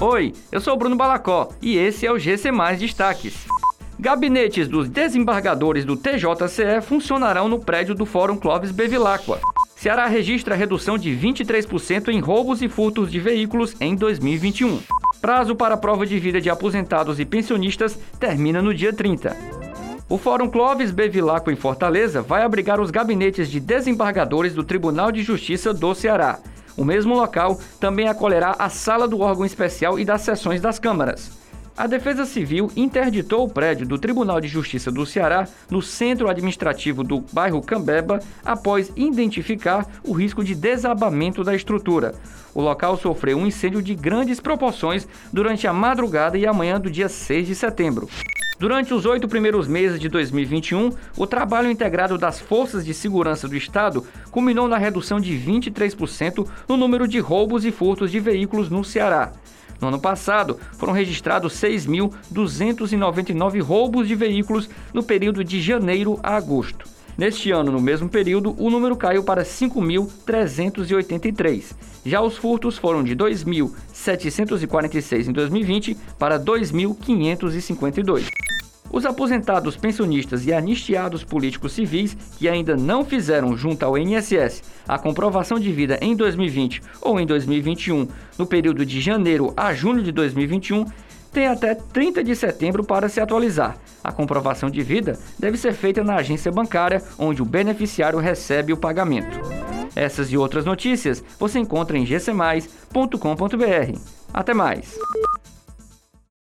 Oi, eu sou Bruno Balacó e esse é o GC Mais Destaques. Gabinetes dos desembargadores do TJCE funcionarão no prédio do Fórum Clóvis Bevilacqua. Ceará registra redução de 23% em roubos e furtos de veículos em 2021. Prazo para a prova de vida de aposentados e pensionistas termina no dia 30. O Fórum Clóvis Bevilacqua em Fortaleza vai abrigar os gabinetes de desembargadores do Tribunal de Justiça do Ceará. O mesmo local também acolherá a sala do órgão especial e das sessões das câmaras. A Defesa Civil interditou o prédio do Tribunal de Justiça do Ceará no centro administrativo do bairro Cambeba após identificar o risco de desabamento da estrutura. O local sofreu um incêndio de grandes proporções durante a madrugada e a manhã do dia 6 de setembro. Durante os oito primeiros meses de 2021, o trabalho integrado das Forças de Segurança do Estado culminou na redução de 23% no número de roubos e furtos de veículos no Ceará. No ano passado, foram registrados 6.299 roubos de veículos no período de janeiro a agosto. Neste ano, no mesmo período, o número caiu para 5.383. Já os furtos foram de 2.746 em 2020 para 2.552. Os aposentados pensionistas e anistiados políticos civis que ainda não fizeram junto ao INSS a comprovação de vida em 2020 ou em 2021, no período de janeiro a junho de 2021, têm até 30 de setembro para se atualizar. A comprovação de vida deve ser feita na agência bancária onde o beneficiário recebe o pagamento. Essas e outras notícias você encontra em gcmais.com.br. Até mais!